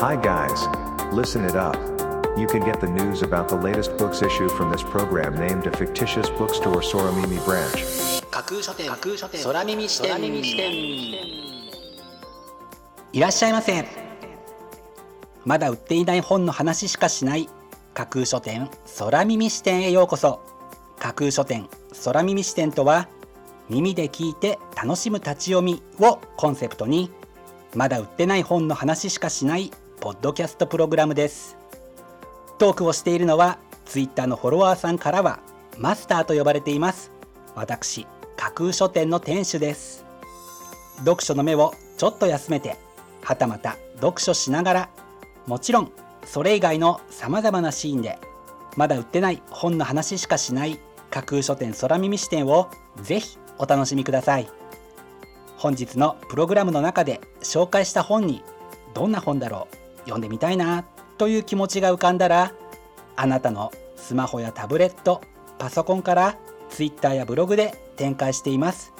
Hi guys. Listen it up. You can get the news about the latest books issue from this program named a fictitious bookstore Soramimi branch. 架空書店架空書店空耳視点いらっしゃいませまだ売っていない本の話しかしない架空書店空耳視点へようこそ架空書店空耳視点とは耳で聞いて楽しむ立ち読みをコンセプトにまだ売ってない本の話しかしないポッドキャストプログラムです。トークをしているのは Twitter のフォロワーさんからはマスターと呼ばれています。私架空書店の店主です。読書の目をちょっと休めてはたまた読書しながらもちろんそれ以外のさまざまなシーンでまだ売ってない本の話しかしない架空書店空耳視点をぜひお楽しみください。本日のプログラムの中で紹介した本にどんな本だろう読んでみたいなという気持ちが浮かんだらあなたのスマホやタブレットパソコンから Twitter やブログで展開しています。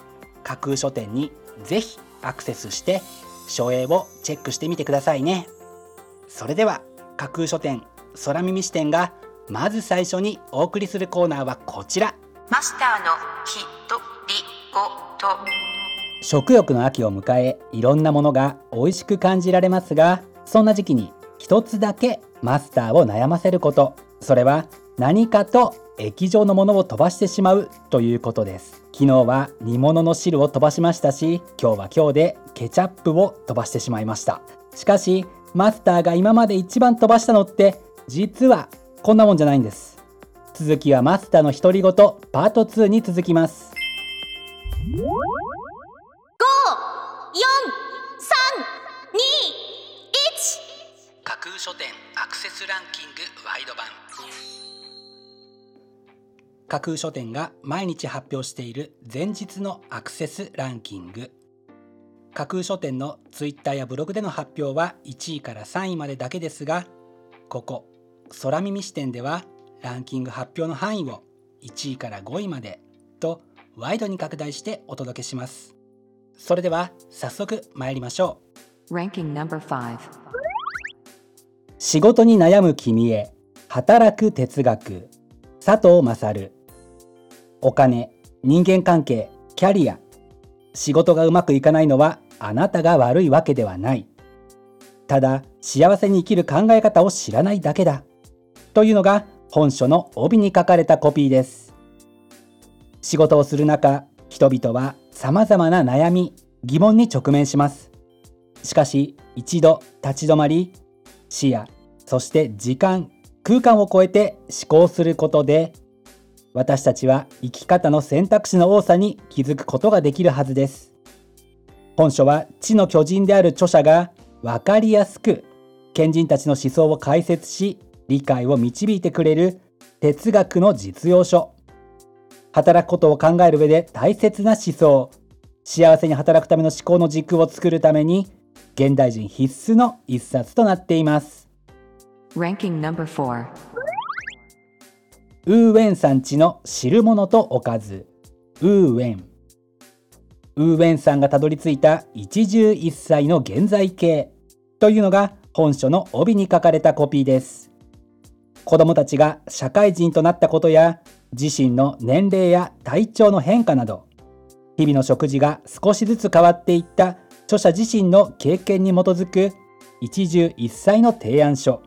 架空書店にぜひアクセスして書影をチェックしてみてくださいね。それでは架空書店空耳視点がまず最初にお送りするコーナーはこちら。マスターのひとりごと。食欲の秋を迎えいろんなものが美味しく感じられますがそんな時期に一つだけマスターを悩ませること。それは何かと液状のものを飛ばしてしまうということです。昨日は煮物の汁を飛ばしましたし今日は今日でケチャップを飛ばしてしまいました。しかしマスターが今まで一番飛ばしたのって実はこんなもんじゃないんです。続きはマスターの独り言パート2に続きます。架空書店が毎日発表している前日のアクセスランキング。架空書店のツイッターやブログでの発表は1位から3位までだけですがここ空耳視点ではランキング発表の範囲を1位から5位までとワイドに拡大してお届けします。それでは早速参りましょう。Ranking number 5仕事に悩む君へ働く哲学佐藤勝お金人間関係キャリア。仕事がうまくいかないのはあなたが悪いわけではない。ただ幸せに生きる考え方を知らないだけだ。というのが本書の帯に書かれたコピーです。仕事をする中人々は様々な悩み疑問に直面します。しかし一度立ち止まり視野そして時間空間を超えて思考することで私たちは生き方の選択肢の多さに気づくことができるはずです。本書は知の巨人である著者が分かりやすく賢人たちの思想を解説し理解を導いてくれる哲学の実用書。働くことを考える上で大切な思想幸せに働くための思考の軸を作るために現代人必須の一冊となっています。ウーウェンさんちの汁物とおかず。ウーウェン。ウーウェンさんがたどり着いた一汁一菜の現在形というのが本書の帯に書かれたコピーです。子どもたちが社会人となったことや自身の年齢や体調の変化など日々の食事が少しずつ変わっていった著者自身の経験に基づく一汁一菜の提案書。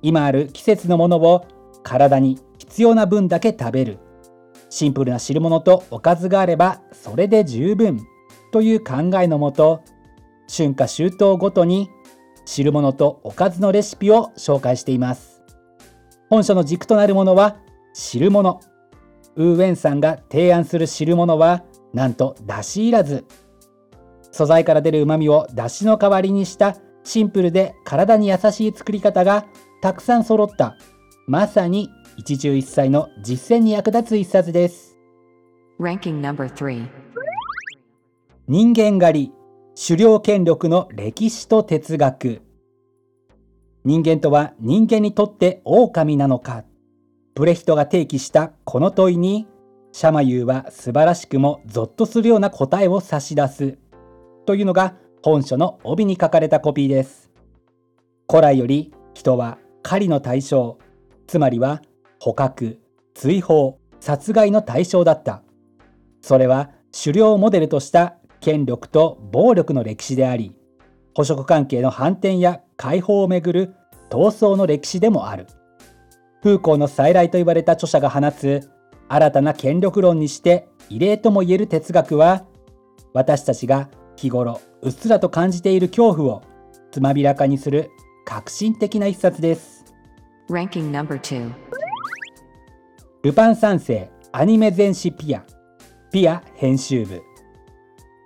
今ある季節のものを体に必要な分だけ食べる。シンプルな汁物とおかずがあればそれで十分という考えのもと春夏秋冬ごとに汁物とおかずのレシピを紹介しています。本書の軸となるものは汁物。ウーウェンさんが提案する汁物はなんとだしいらず。素材から出る旨味をだしの代わりにしたシンプルで体に優しい作り方がたくさん揃ったまさに一汁一菜の実践に役立つ一冊です。Ranking number 3人間狩り狩猟権力の歴史と哲学。人間とは人間にとって狼なのか。プレヒトが提起したこの問いにシャマユーは素晴らしくもゾッとするような答えを差し出す。というのが本書の帯に書かれたコピーです。古来より人は狩りの対象つまりは捕獲追放殺害の対象だった。それは狩猟をモデルとした権力と暴力の歴史であり捕食関係の反転や解放をめぐる闘争の歴史でもある。フーコーの再来と言われた著者が放つ新たな権力論にして異例ともいえる哲学は私たちが日頃うっすらと感じている恐怖をつまびらかにする革新的な一冊です。ルパン三世アニメ全史ピアピア編集部。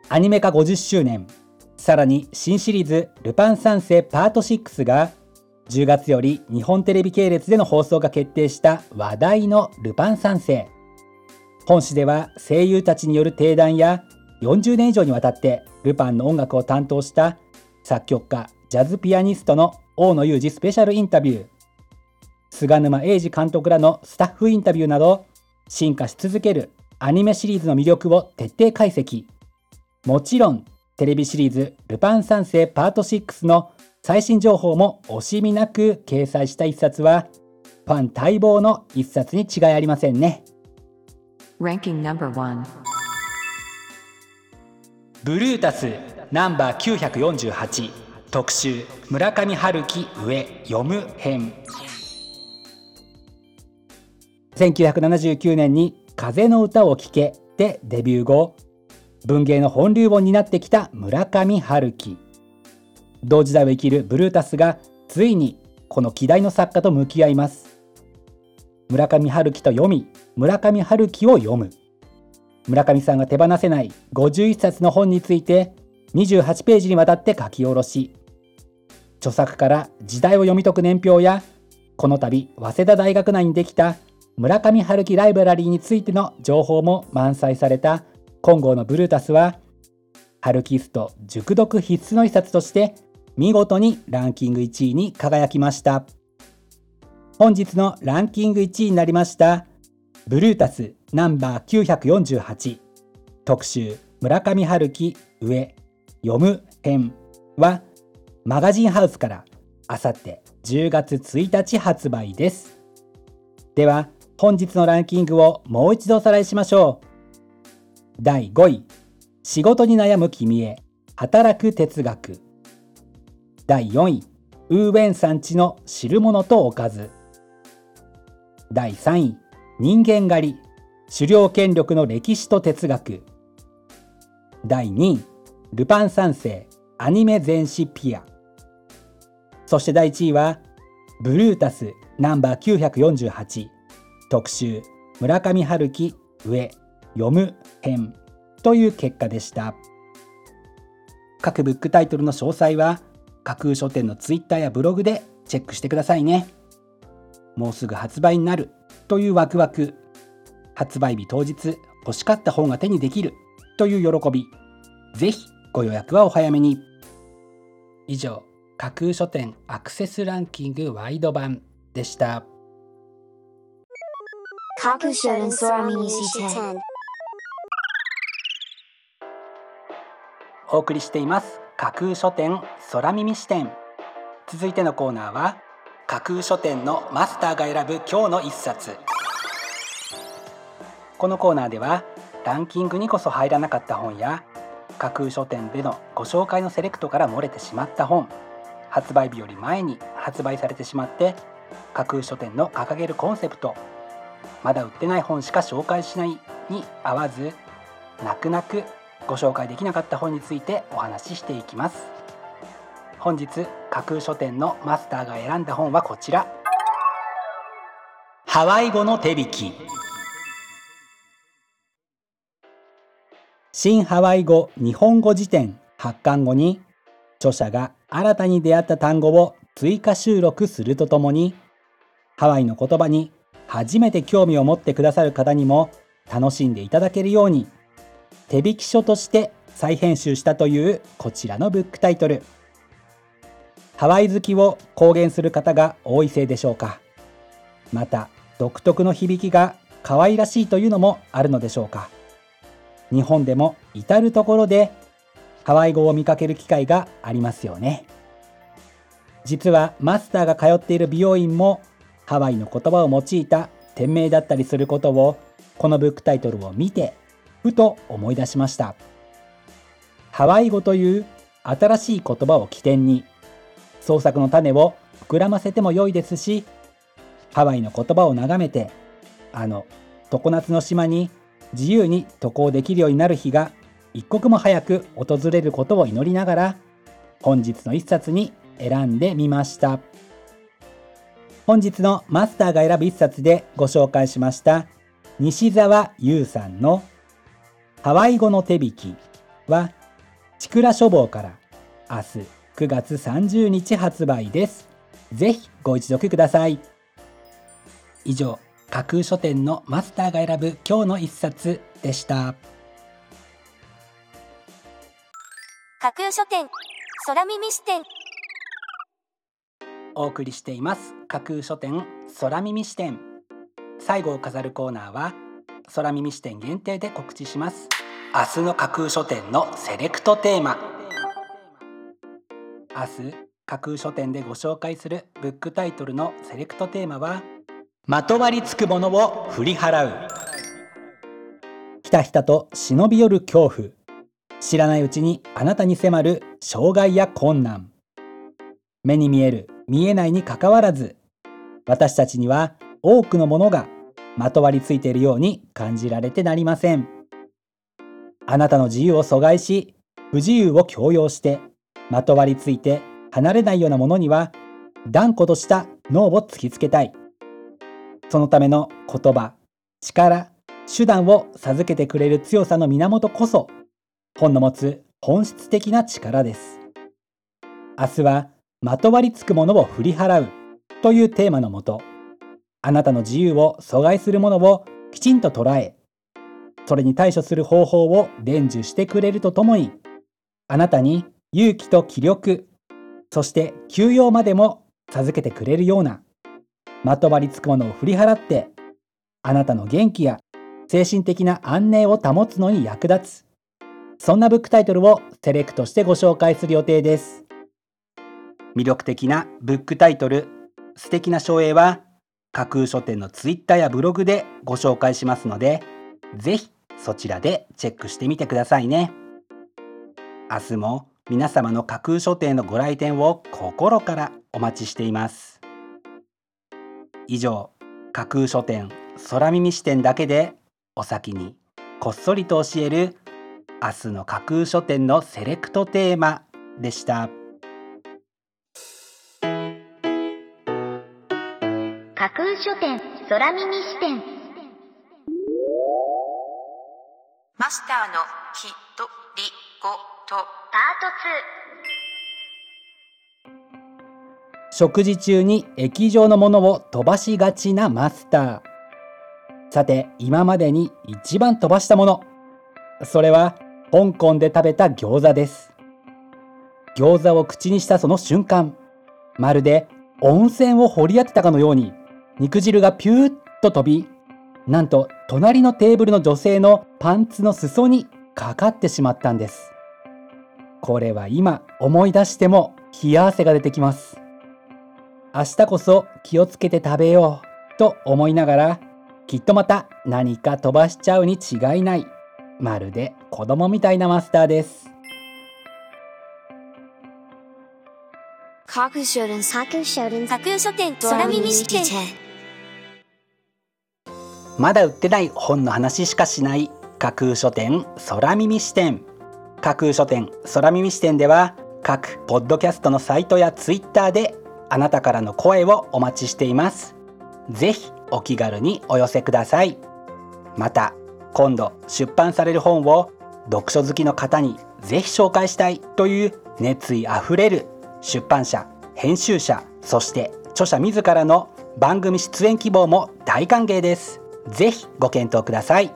アニメ化50周年。さらに新シリーズルパン三世パート6が10月より日本テレビ系列での放送が決定した話題のルパン三世。本誌では声優たちによる定談や40年以上にわたってルパンの音楽を担当した作曲家ジャズピアニストの大野裕二スペシャルインタビュー。菅沼英二監督らのスタッフインタビューなど進化し続けるアニメシリーズの魅力を徹底解析。もちろんテレビシリーズ「ルパン三世パート6」の最新情報も惜しみなく掲載した一冊はファン待望の一冊に違いありませんね.ブルータスナンバー948特集村上春樹上読む編1979年に「風の歌を聴け」でデビュー後文芸の本流を担ってきた村上春樹。同時代を生きるブルータスがついにこの希代の作家と向き合います。村上春樹と読み村上春樹を読む。村上さんが手放せない51冊の本について28ページにわたって書き下ろし著作から時代を読み解く年表やこの度早稲田大学内にできた村上春樹ライブラリーについての情報も満載された金剛のブルータスは春キスト熟読必須の一冊として見事にランキング1位に輝きました。本日のランキング1位になりましたブルータスナンバー948特集村上春樹上読む編はマガジンハウスからあさって10月1日発売です。では本日のランキングをもう一度おさらいしましょう。第5位仕事に悩む君へ働く哲学。第4位ウーウェンさんちの汁物とおかず。第3位人間狩り狩猟権力の歴史と哲学。第2位ルパン三世アニメ全史ピア。そして第1位はブルータスナンバー948特集村上春樹上読む編という結果でした。各ブックタイトルの詳細は架空書店のツイッターやブログでチェックしてくださいね。もうすぐ発売になるというワクワク。発売日当日欲しかった本が手にできるという喜び。ぜひご予約はお早めに。以上架空書店アクセスランキングワイド版でした。Kakushoten Soramini C10. お送りしています。架空書店空耳視点。続いてのコーナーは架空書店のマスターが選ぶ今日の一冊。このコーナーではランキングにこそ入らなかった本や架空書店でのご紹介のセレクトから漏れてしまった本発売日より前に発売されてしまって架空書店の掲げるコンセプトまだ売ってない本しか紹介しないに合わず泣く泣くご紹介できなかった本についてお話ししていきます。本日架空書店のマスターが選んだ本はこちら。ハワイ語の手引き。新ハワイ語日本語辞典発刊後に著者が新たに出会った単語を追加収録するとともにハワイの言葉に初めて興味を持ってくださる方にも楽しんでいただけるように。手引き書として再編集したというこちらのブックタイトル。ハワイ好きを公言する方が多いせいでしょうか。また独特の響きが可愛らしいというのもあるのでしょうか。日本でも至る所でハワイ語を見かける機会がありますよね。実はマスターが通っている美容院もハワイの言葉を用いた店名だったりすることをこのブックタイトルを見てふと思い出しました。ハワイ語という新しい言葉を起点に創作の種を膨らませても良いですしハワイの言葉を眺めてあの常夏の島に自由に渡航できるようになる日が一刻も早く訪れることを祈りながら本日の一冊に選んでみました。本日のマスターが選ぶ一冊でご紹介しました西澤優さんのハワイ語の手引きはチクラ書房から明日9月30日発売です。ぜひご一読ください。以上、架空書店のマスターが選ぶ今日の一冊でした。架空書店空耳視点お送りしています。架空書店空耳視点。最後を飾るコーナーは空耳視点限定で告知します。明日の架空書店のセレクトテーマ。明日架空書店でご紹介するブックタイトルのセレクトテーマはまとわりつくものを振り払う。ひたひたと忍び寄る恐怖。知らないうちにあなたに迫る障害や困難。目に見える見えないにかかわらず私たちには多くのものがまとわりついているように感じられてなりませんあなたの自由を阻害し不自由を強要してまとわりついて離れないようなものには断固とした脳を突きつけたいそのための言葉、力、手段を授けてくれる強さの源こそ、本の持つ本質的な力です。明日は、まとわりつくものを振り払うというテーマのもと、あなたの自由を阻害するものをきちんと捉え、それに対処する方法を伝授してくれるとともに、あなたに勇気と気力、そして休養までも授けてくれるようなまとわりつくものを振り払ってあなたの元気や精神的な安寧を保つのに役立つ。そんなブックタイトルをセレクトしてご紹介する予定です。魅力的なブックタイトル。素敵な書影は架空書店のツイッターやブログでご紹介しますのでぜひそちらでチェックしてみてくださいね。明日も皆様の架空書店のご来店を心からお待ちしています。以上架空書店空耳視点だけでお先にこっそりと教える明日の架空書店のセレクトテーマでした。空書店空耳視点マスターのきっとりごとパート食事中に液状のものを飛ばしがちなマスター。さて、今までに一番飛ばしたもの。それは、香港で食べた餃子です。餃子を口にしたその瞬間、まるで温泉を掘り当てたかのように、肉汁がピューッと飛び、なんと隣のテーブルの女性のパンツの裾にかかってしまったんです。これは今思い出しても冷や汗が出てきます。明日こそ気をつけて食べようと思いながらきっとまた何か飛ばしちゃうに違いないまるで子供みたいなマスターです書店架空書店架空耳視点まだ売ってない本の話しかしない架空書店空耳視点。架空書店空耳視点では各ポッドキャストのサイトやツイッターであなたからの声をお待ちしています。ぜひお気軽にお寄せください。また今度出版される本を読書好きの方にぜひ紹介したいという熱意あふれる出版社編集者そして著者自らの番組出演希望も大歓迎です。ぜひご検討ください。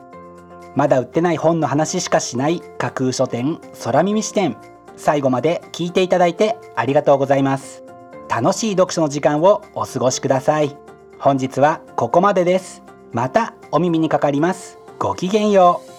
まだ売ってない本の話しかしない架空書店空耳視点。最後まで聞いていただいてありがとうございます。楽しい読書の時間をお過ごしください。本日はここまでです。またお耳にかかります。ごきげんよう。